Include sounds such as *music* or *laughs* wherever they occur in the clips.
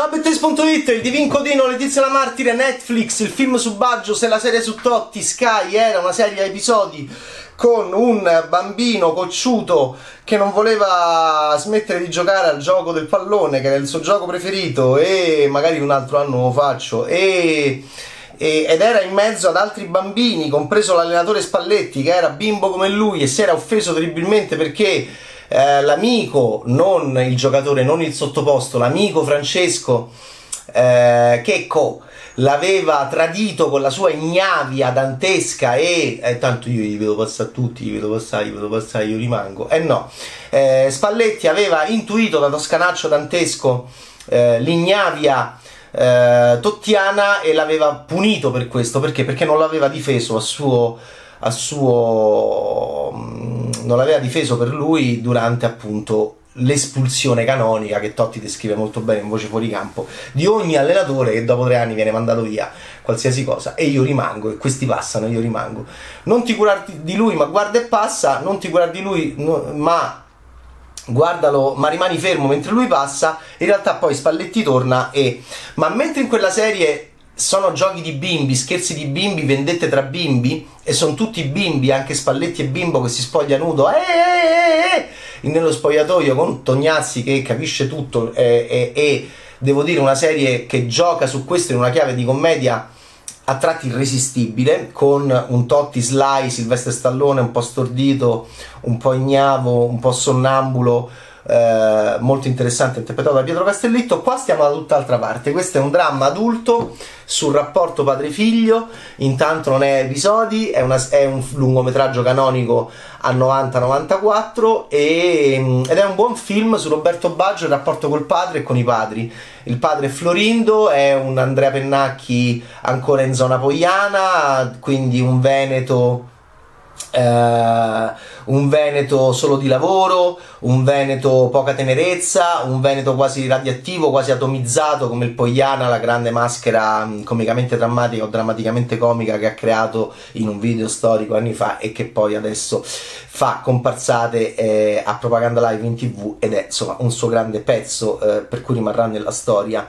Ciao Bettes.it, il Divin Codino, Letizia la Martire, Netflix, il film su Baggio, se la serie su Totti, Sky, era una serie a episodi con un bambino cocciuto che non voleva smettere di giocare al gioco del pallone, che era il suo gioco preferito, e magari un altro anno lo faccio, e ed era in mezzo ad altri bambini, compreso l'allenatore Spalletti, che era bimbo come lui e si era offeso terribilmente perché eh, l'amico, non il giocatore, non il sottoposto, l'amico Francesco eh, Checco l'aveva tradito con la sua ignavia dantesca e eh, tanto io gli vedo passare tutti, gli vedo passare, gli vedo passare, io rimango. Eh no, eh, Spalletti aveva intuito da toscanaccio dantesco eh, l'ignavia eh, tottiana e l'aveva punito per questo, perché? Perché non l'aveva difeso a suo a suo mm, non l'aveva difeso per lui durante appunto l'espulsione canonica che Totti descrive molto bene in voce fuori campo di ogni allenatore che dopo tre anni viene mandato via qualsiasi cosa. E io rimango e questi passano io rimango. Non ti curarti di lui ma guarda e passa non ti curare di lui no, ma guardalo ma rimani fermo mentre lui passa in realtà poi Spalletti torna e ma mentre in quella serie sono giochi di bimbi, scherzi di bimbi, vendette tra bimbi e sono tutti bimbi, anche Spalletti e Bimbo che si spoglia nudo eh, eh, eh, nello spogliatoio con Tognazzi che capisce tutto e, e devo dire una serie che gioca su questo in una chiave di commedia a tratti irresistibile con un Totti Sly, Silvestre Stallone un po' stordito, un po' ignavo, un po' sonnambulo eh, molto interessante interpretato da Pietro Castellitto. Qua stiamo da tutt'altra parte. Questo è un dramma adulto sul rapporto padre-figlio. Intanto non è episodi, è, una, è un lungometraggio canonico a 90-94 e, ed è un buon film su Roberto Baggio il rapporto col padre e con i padri. Il padre è Florindo, è un Andrea Pennacchi ancora in zona poiana, quindi un Veneto Uh, un Veneto solo di lavoro, un Veneto poca tenerezza, un Veneto quasi radioattivo, quasi atomizzato come il Pogliana, la grande maschera mm, comicamente drammatica o drammaticamente comica che ha creato in un video storico anni fa e che poi adesso fa comparsate eh, a propaganda live in tv ed è insomma un suo grande pezzo eh, per cui rimarrà nella storia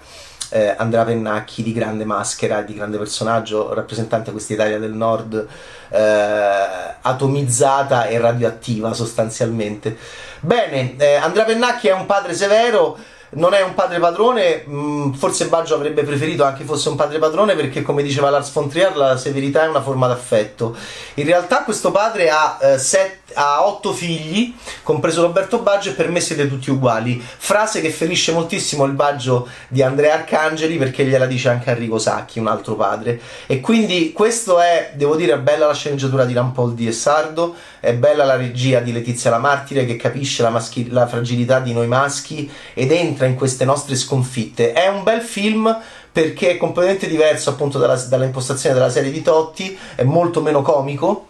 eh, Andrea Pennacchi di grande maschera, di grande personaggio, rappresentante questa Italia del Nord eh, atomizzata e radioattiva sostanzialmente. Bene, eh, Andrea Pennacchi è un padre severo non è un padre padrone, mm, forse Baggio avrebbe preferito anche fosse un padre padrone perché come diceva Lars von Trier la severità è una forma d'affetto. In realtà questo padre ha, eh, set, ha otto figli, compreso Roberto Baggio e per me siete tutti uguali. Frase che ferisce moltissimo il Baggio di Andrea Arcangeli perché gliela dice anche Enrico Sacchi, un altro padre. E quindi questo è, devo dire, bella la sceneggiatura di Rampoldi e Sardo, è bella la regia di Letizia La Martire che capisce la, maschi- la fragilità di noi maschi ed entra in queste nostre sconfitte. È un bel film perché è completamente diverso appunto dalla, dalla impostazione della serie di Totti, è molto meno comico,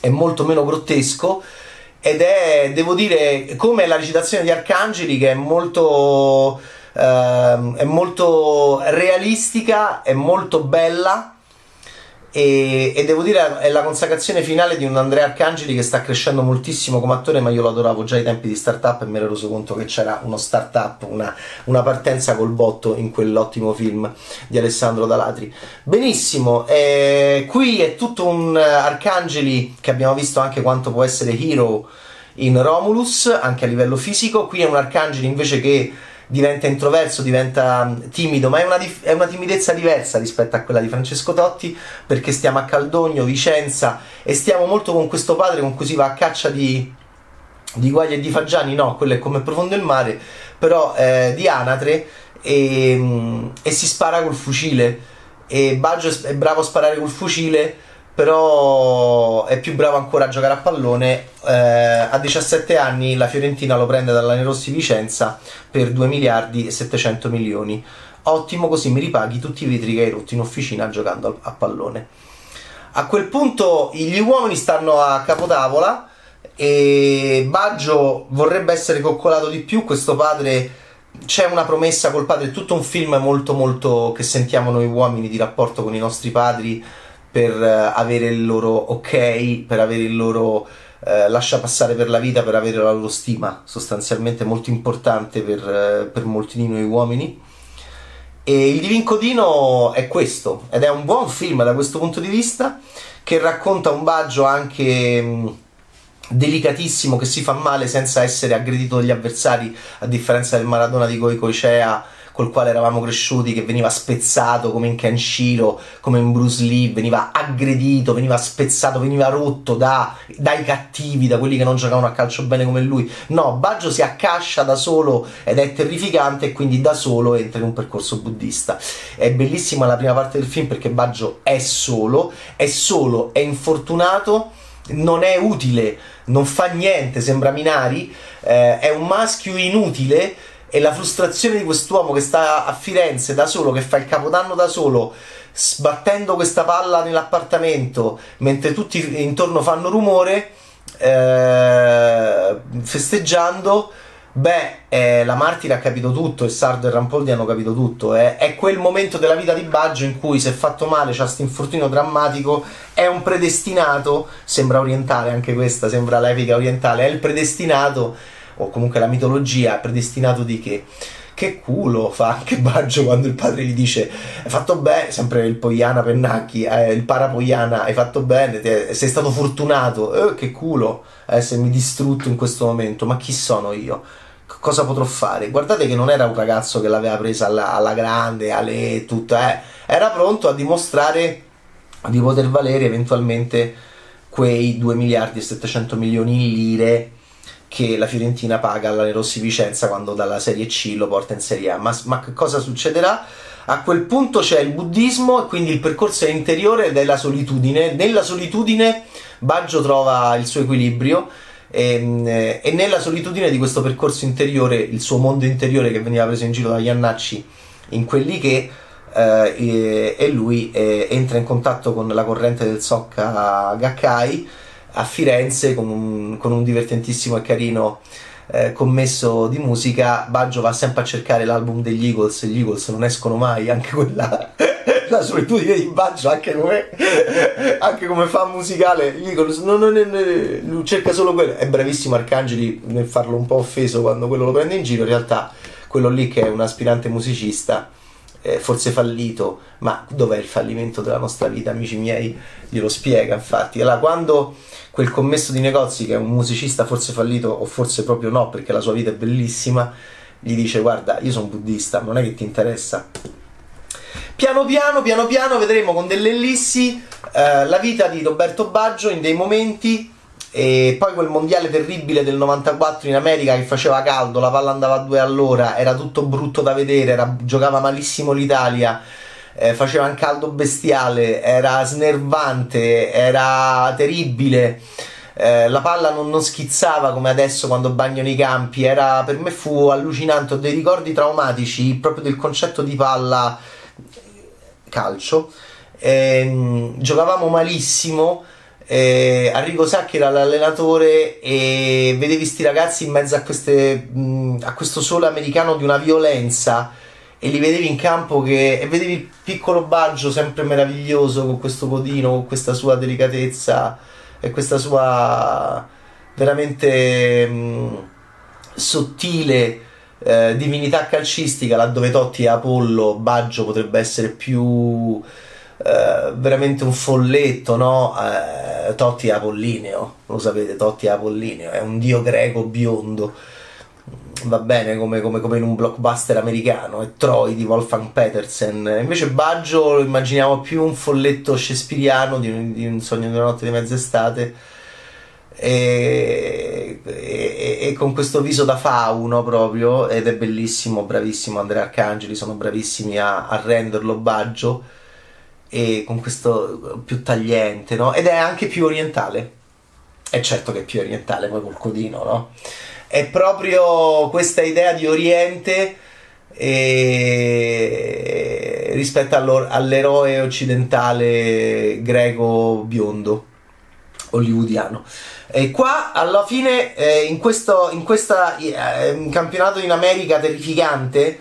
è molto meno grottesco ed è, devo dire, come la recitazione di Arcangeli che è molto, uh, è molto realistica, è molto bella e, e, devo dire è la consacrazione finale di un Andrea Arcangeli che sta crescendo moltissimo come attore ma io lo adoravo già ai tempi di startup e mi ero reso conto che c'era uno startup una, una partenza col botto in quell'ottimo film di Alessandro Dalatri. Benissimo eh, qui è tutto un Arcangeli che abbiamo visto anche quanto può essere hero in Romulus anche a livello fisico. Qui è un Arcangeli invece che diventa introverso, diventa mm, timido, ma è una, dif- è una, timidezza diversa rispetto a quella di Francesco Totti, perché stiamo a Caldogno, Vicenza e stiamo molto con questo padre con cui si va a caccia di, di guagli e di fagiani, no, quello è come profondo il mare, però eh, di anatre e, mm, e si spara col fucile e Baggio è bravo a sparare col fucile però è più bravo ancora a giocare a pallone. Eh, a 17 anni la Fiorentina lo prende dalla Nerossi Vicenza per 2 miliardi e 700 milioni. Ottimo, così mi ripaghi tutti i vetri che hai rotto in officina giocando a, pallone. A quel punto gli uomini stanno a capotavola e Baggio vorrebbe essere coccolato di più. Questo padre c'è una promessa col padre, tutto un film molto molto che sentiamo noi uomini di rapporto con i nostri padri per eh, avere il loro ok, per avere il loro eh, lascia passare per la vita, per avere la loro stima, sostanzialmente molto importante per, eh, per molti di noi uomini. E il Divin Codino è questo, ed è un buon film da questo punto di vista, che racconta un Baggio anche delicatissimo, che si fa male senza essere aggredito dagli avversari, a differenza del Maradona di Goicoechea col quale eravamo cresciuti, che veniva spezzato come in Kenshiro, come in Bruce Lee, veniva aggredito, veniva spezzato, veniva rotto da, dai cattivi, da quelli che non giocavano a calcio bene come lui. No, Baggio si accascia da solo ed è terrificante e quindi da solo entra in un percorso buddista. È bellissima la prima parte del film perché Baggio è solo, è solo, è infortunato non è utile, non fa niente, sembra Minari, eh, è un maschio inutile e la frustrazione di quest'uomo che sta a Firenze da solo, che fa il capodanno da solo, sbattendo questa palla nell'appartamento mentre tutti intorno fanno rumore, eh, festeggiando. Beh, eh, la Martire ha capito tutto e Sardo e Rampoldi hanno capito tutto. Eh. È quel momento della vita di Baggio in cui si è fatto male, c'ha questo infortunio drammatico, è un predestinato, sembra orientale anche questa, sembra l'epica orientale, è il predestinato o comunque la mitologia predestinato di che che culo fa anche Baggio quando il padre gli dice hai fatto bene, sempre il Poiana Pennacchi, eh, il Parapoiana, hai fatto bene, te, sei stato fortunato, eh, che culo essermi distrutto in questo momento, ma chi sono io? Cosa potrò fare? Guardate che non era un ragazzo che l'aveva presa alla, alla grande, alle tutto, eh. era pronto a dimostrare di poter valere eventualmente quei 2 miliardi e 700 milioni in lire che la Fiorentina paga alla Rossi Vicenza quando dalla Serie C lo porta in Serie A. Ma, ma cosa succederà? A quel punto c'è il buddismo, quindi il percorso è interiore della solitudine. Nella solitudine Baggio trova il suo equilibrio e, ehm, e, nella solitudine di questo percorso interiore, il suo mondo interiore che veniva preso in giro dagli Annacci in quelli che eh, e, e, lui eh, entra in contatto con la corrente del Socca Gakkai a Firenze con un, con un divertentissimo e carino eh, commesso di musica. Baggio va sempre a cercare l'album degli Eagles, gli Eagles non escono mai, anche quella *laughs* la solitudine di Baggio, anche come, anche come fan musicale, gli Eagles non, non, non, cerca solo quello. È bravissimo Arcangeli nel farlo un po' offeso quando quello lo prende in giro, in realtà quello lì che è un aspirante musicista eh, forse fallito, ma dov'è il fallimento della nostra vita, amici miei? Glielo spiega, infatti. Allora, quando quel commesso di negozi, che è un musicista forse fallito, o forse proprio no, perché la sua vita è bellissima, gli dice: Guarda, io sono buddista, non è che ti interessa. Piano piano, piano piano vedremo con delle ellissi eh, la vita di Roberto Baggio in dei momenti e poi quel mondiale terribile del 94 in America che faceva caldo, la palla andava a due all'ora, era tutto brutto da vedere, era, giocava malissimo l'Italia, eh, faceva un caldo bestiale, era snervante, era terribile. Eh, la palla non, non, schizzava come adesso quando bagnano i campi, era, per me fu allucinante, ho dei ricordi traumatici proprio del concetto di palla calcio. Eh, giocavamo malissimo eh, Arrigo Sacchi era l'allenatore e vedevi questi ragazzi in mezzo a, queste, mh, a, questo sole americano di una violenza e li vedevi in campo che, e vedevi il piccolo Baggio sempre meraviglioso con questo codino, con questa sua delicatezza e questa sua veramente mh, sottile eh, divinità calcistica laddove Totti è Apollo, Baggio potrebbe essere più eh, veramente un folletto, no? Eh, Totti è Apollineo, lo sapete, Totti Apollineo, è un dio greco biondo. Va bene come, come, come in un blockbuster americano, è Troy di Wolfgang Petersen. Invece Baggio lo immaginiamo più un folletto shakespeariano di, di un sogno di una notte di mezz'estate. E, e, e, con questo viso da fauno proprio ed è bellissimo, bravissimo Andrea Arcangeli, sono bravissimi a, a renderlo Baggio e con questo più tagliente, no? Ed è anche più orientale. È certo che è più orientale poi col codino, no? È proprio questa idea di Oriente e... rispetto all'eroe occidentale greco biondo hollywoodiano. E qua alla fine, eh, in questo in questa, eh, campionato in America terrificante,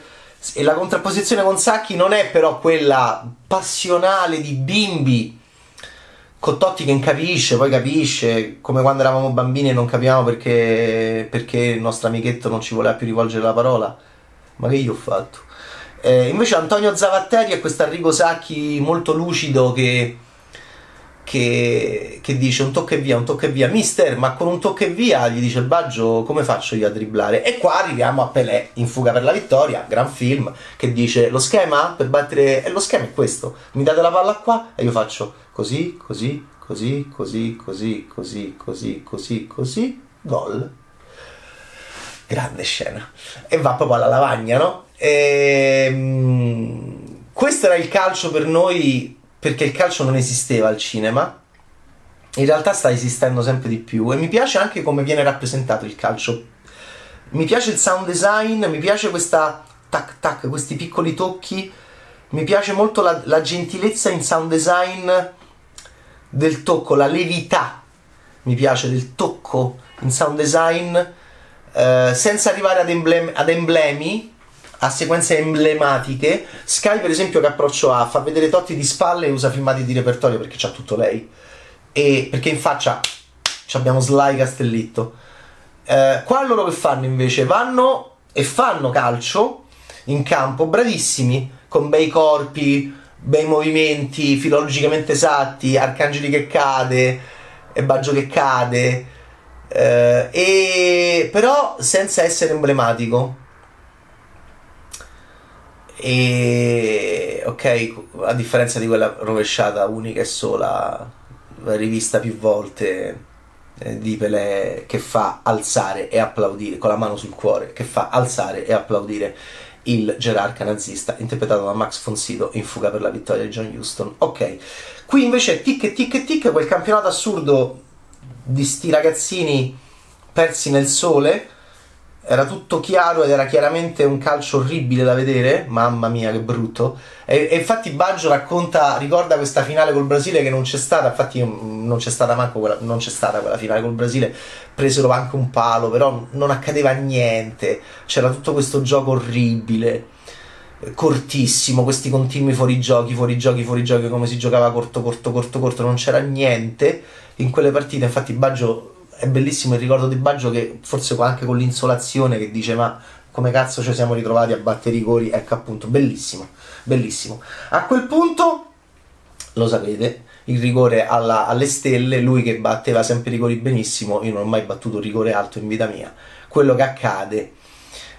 e la contrapposizione con Sacchi non è però quella passionale di bimbi con Totti che non capisce, poi capisce, come quando eravamo bambini e non capivamo perché, perché il nostro amichetto non ci voleva più rivolgere la parola. Ma che io ho fatto? Eh, invece Antonio Zavatteri è questo Arrigo Sacchi molto lucido che, che, che, dice un tocco e via, un tocco e via, mister, ma con un tocco e via gli dice Baggio come faccio io a dribblare? E qua arriviamo a Pelé in fuga per la vittoria, gran film, che dice lo schema per battere, e lo schema è questo, mi date la palla qua e io faccio così, così, così, così, così, così, così, così, così, gol. Grande scena. E va proprio alla lavagna, no? E, ehm, questo era il calcio per noi perché il calcio non esisteva al cinema. In realtà sta esistendo sempre di più e mi piace anche come viene rappresentato il calcio. Mi piace il sound design, mi piace questa tac tac, questi piccoli tocchi. Mi piace molto la, la gentilezza in sound design del tocco, la levità. Mi piace del tocco in sound design eh, senza arrivare ad, emblemi, ad emblemi a sequenze emblematiche. Sky, per esempio, che approccio ha? Fa vedere Totti di spalle e usa filmati di repertorio perché c'ha tutto lei. E perché in faccia abbiamo Sly Castellitto. Eh, qua loro che fanno invece? Vanno e fanno calcio in campo, bravissimi, con bei corpi, bei movimenti, filologicamente esatti, Arcangeli che cade, e Baggio che cade, eh, e però senza essere emblematico e ok, a differenza di quella rovesciata unica e sola, rivista più volte eh, di Pelé che fa alzare e applaudire con la mano sul cuore, che fa alzare e applaudire il gerarca nazista interpretato da Max Fonsido in fuga per la vittoria di John Houston. Ok, qui invece tic tic tic, quel campionato assurdo di sti ragazzini persi nel sole era tutto chiaro ed era chiaramente un calcio orribile da vedere, mamma mia che brutto. E, e, infatti Baggio racconta, ricorda questa finale col Brasile che non c'è stata, infatti non c'è stata manco quella, non c'è stata quella finale col Brasile, presero anche un palo, però non accadeva niente, c'era tutto questo gioco orribile, cortissimo, questi continui fuorigiochi, fuorigiochi, fuorigiochi, come si giocava corto, corto, corto, corto, non c'era niente in quelle partite, infatti Baggio è bellissimo il ricordo di Baggio che forse anche con l'insolazione che dice ma come cazzo ci siamo ritrovati a battere i cori, ecco appunto, bellissimo, bellissimo. A quel punto, lo sapete, il rigore alla, alle stelle, lui che batteva sempre i rigori benissimo, io non ho mai battuto rigore alto in vita mia, quello che accade.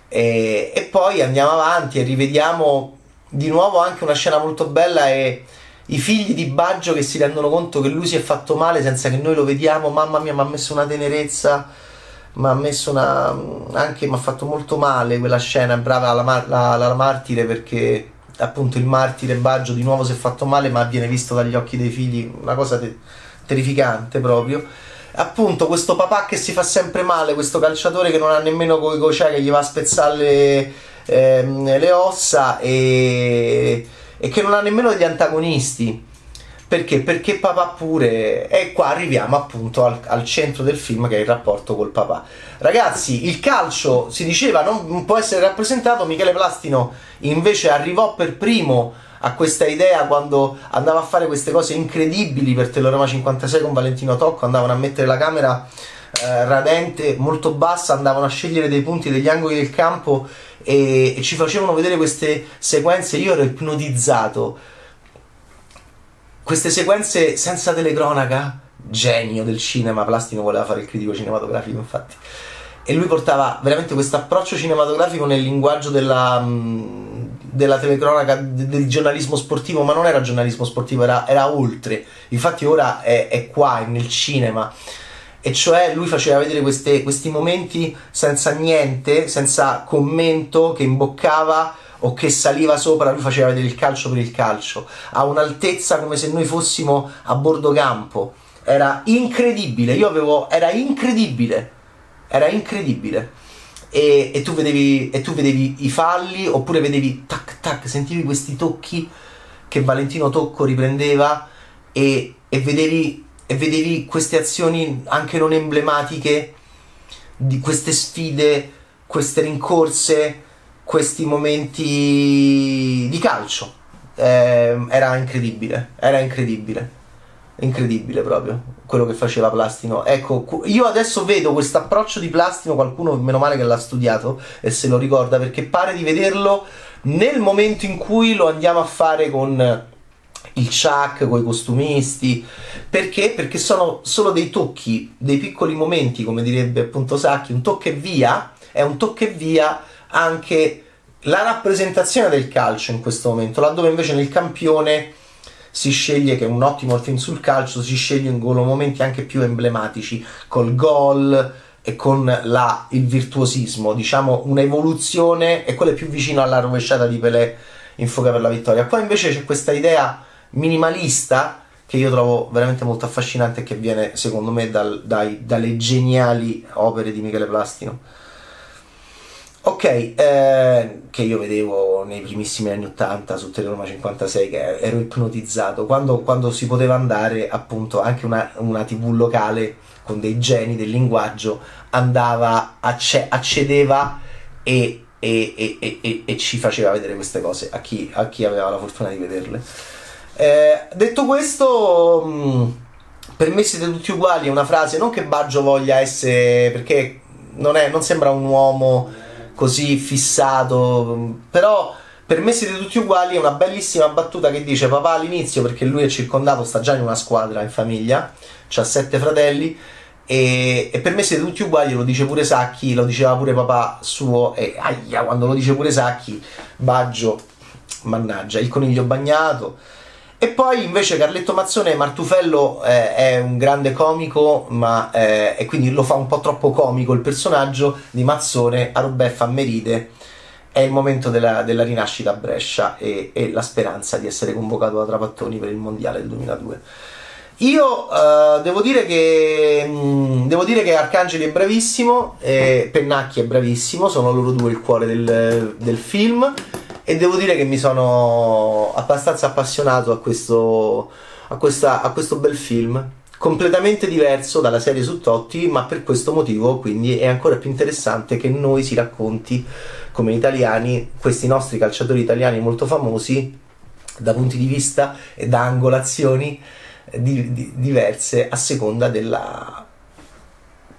E, e poi andiamo avanti e rivediamo di nuovo anche una scena molto bella e i figli di Baggio che si rendono conto che lui si è fatto male senza che noi lo vediamo, mamma mia, mi ha messo una tenerezza, mi ha messo una... anche mi ha fatto molto male quella scena, brava la, la, la, la martire perché appunto il martire Baggio di nuovo si è fatto male ma viene visto dagli occhi dei figli, una cosa te- terrificante proprio. Appunto questo papà che si fa sempre male, questo calciatore che non ha nemmeno coi cocè che gli va a spezzare le, ehm, le ossa e e che non ha nemmeno degli antagonisti. Perché? Perché papà pure. E qua arriviamo appunto al, al, centro del film che è il rapporto col papà. Ragazzi, il calcio si diceva non può essere rappresentato. Michele Plastino invece arrivò per primo a questa idea quando andava a fare queste cose incredibili per Telorama 56 con Valentino Tocco. Andavano a mettere la camera eh, radente molto bassa, andavano a scegliere dei punti degli angoli del campo e, e ci facevano vedere queste sequenze. Io ero ipnotizzato. Queste sequenze senza telecronaca, genio del cinema. Plastino voleva fare il critico cinematografico, infatti. E lui portava veramente questo approccio cinematografico nel linguaggio della, mm, della telecronaca, del giornalismo sportivo, ma non era giornalismo sportivo, era, era oltre. Infatti ora è, è qua, è nel cinema e cioè lui faceva vedere queste, questi momenti senza niente, senza commento che imboccava o che saliva sopra, lui faceva vedere il calcio per il calcio, a un'altezza come se noi fossimo a bordo campo. Era incredibile, io avevo, era incredibile, era incredibile. E, e, tu vedevi, e tu vedevi i falli oppure vedevi tac tac, sentivi questi tocchi che Valentino Tocco riprendeva e, e vedevi e vedevi queste azioni anche non emblematiche di queste sfide, queste rincorse, questi momenti di calcio. Eh, era incredibile, era incredibile. Incredibile proprio quello che faceva Plastino. Ecco, io adesso vedo questo approccio di Plastino, qualcuno meno male che l'ha studiato e se lo ricorda, perché pare di vederlo nel momento in cui lo andiamo a fare con il Chuck, con i costumisti, perché? Perché sono solo dei tocchi, dei piccoli momenti, come direbbe appunto Sacchi, un tocco e via, è un tocco e via anche la rappresentazione del calcio in questo momento, laddove invece nel campione si sceglie che è un ottimo film sul calcio, si sceglie in momenti anche più emblematici, col gol e con la, il virtuosismo, diciamo un'evoluzione e quello è più vicino alla rovesciata di Pelé in fuga per la vittoria. Qua invece c'è questa idea minimalista che io trovo veramente molto affascinante e che viene secondo me dal, dai, dalle geniali opere di Michele Plastino. Ok, eh, che io vedevo nei primissimi anni 80 su Teleroma 56 che ero ipnotizzato quando, quando si poteva andare appunto anche una, una, tv locale con dei geni del linguaggio andava, acce- accedeva e, e, e, e, ci faceva vedere queste cose a chi, a chi aveva la fortuna di vederle. Eh, detto questo, mh, mm, per me siete tutti uguali è una frase non che Baggio voglia essere perché non, è, non sembra un uomo così fissato, però per me siete tutti uguali è una bellissima battuta che dice papà all'inizio perché lui è circondato, sta già in una squadra in famiglia, ha sette fratelli e, e, per me siete tutti uguali, lo dice pure Sacchi, lo diceva pure papà suo e aia, quando lo dice pure Sacchi, Baggio, mannaggia, il coniglio bagnato e poi invece Carletto Mazzone Martufello eh, è un grande comico, ma eh, e quindi lo fa un po' troppo comico il personaggio di Mazzone a Robeffa Meride. È il momento della, della rinascita a Brescia e, e, la speranza di essere convocato da Trapattoni per il mondiale del 2002. Io uh, devo, dire che, mm, devo dire che Arcangeli è bravissimo, eh, Pennacchi è bravissimo, sono loro due il cuore del, del film e devo dire che mi sono abbastanza appassionato a questo, a, questa, a questo bel film completamente diverso dalla serie su Totti, ma per questo motivo quindi è ancora più interessante che noi si racconti come italiani questi nostri calciatori italiani molto famosi da punti di vista e da angolazioni di, di, diverse a seconda della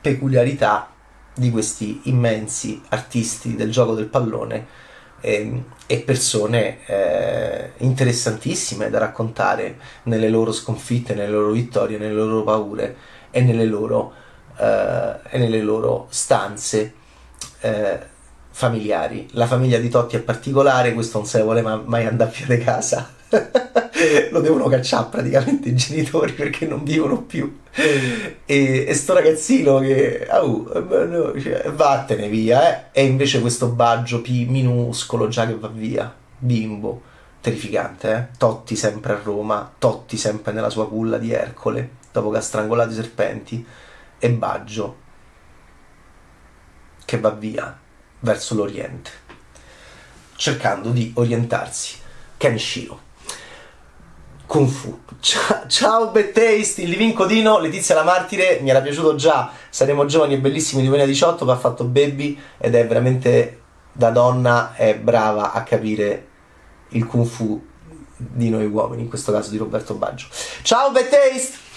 peculiarità di questi immensi artisti del gioco del pallone e, e persone eh, interessantissime da raccontare nelle loro sconfitte, nelle loro vittorie, nelle loro paure e nelle loro, eh, e nelle loro stanze eh, familiari. La famiglia di Totti è particolare, questo non se ne vuole mai andare più di casa. *laughs* lo devono cacciare praticamente i genitori perché non vivono più. E, e sto ragazzino che oh, cioè, vattene via, eh. E invece questo baggio P minuscolo già che va via, bimbo, terrificante, eh. Totti sempre a Roma, Totti sempre nella sua culla di Ercole, dopo che ha strangolato i serpenti, e Baggio che va via verso l'Oriente, cercando di orientarsi. Kenshiro. Kung Fu. Ciao, ciao il Livin Codino, Letizia la Martire, mi era piaciuto già, saremo giovani e bellissimi 2018 che ha fatto Baby ed è veramente da donna, è brava a capire il Kung Fu di noi uomini, in questo caso di Roberto Baggio. Ciao Bad Taste!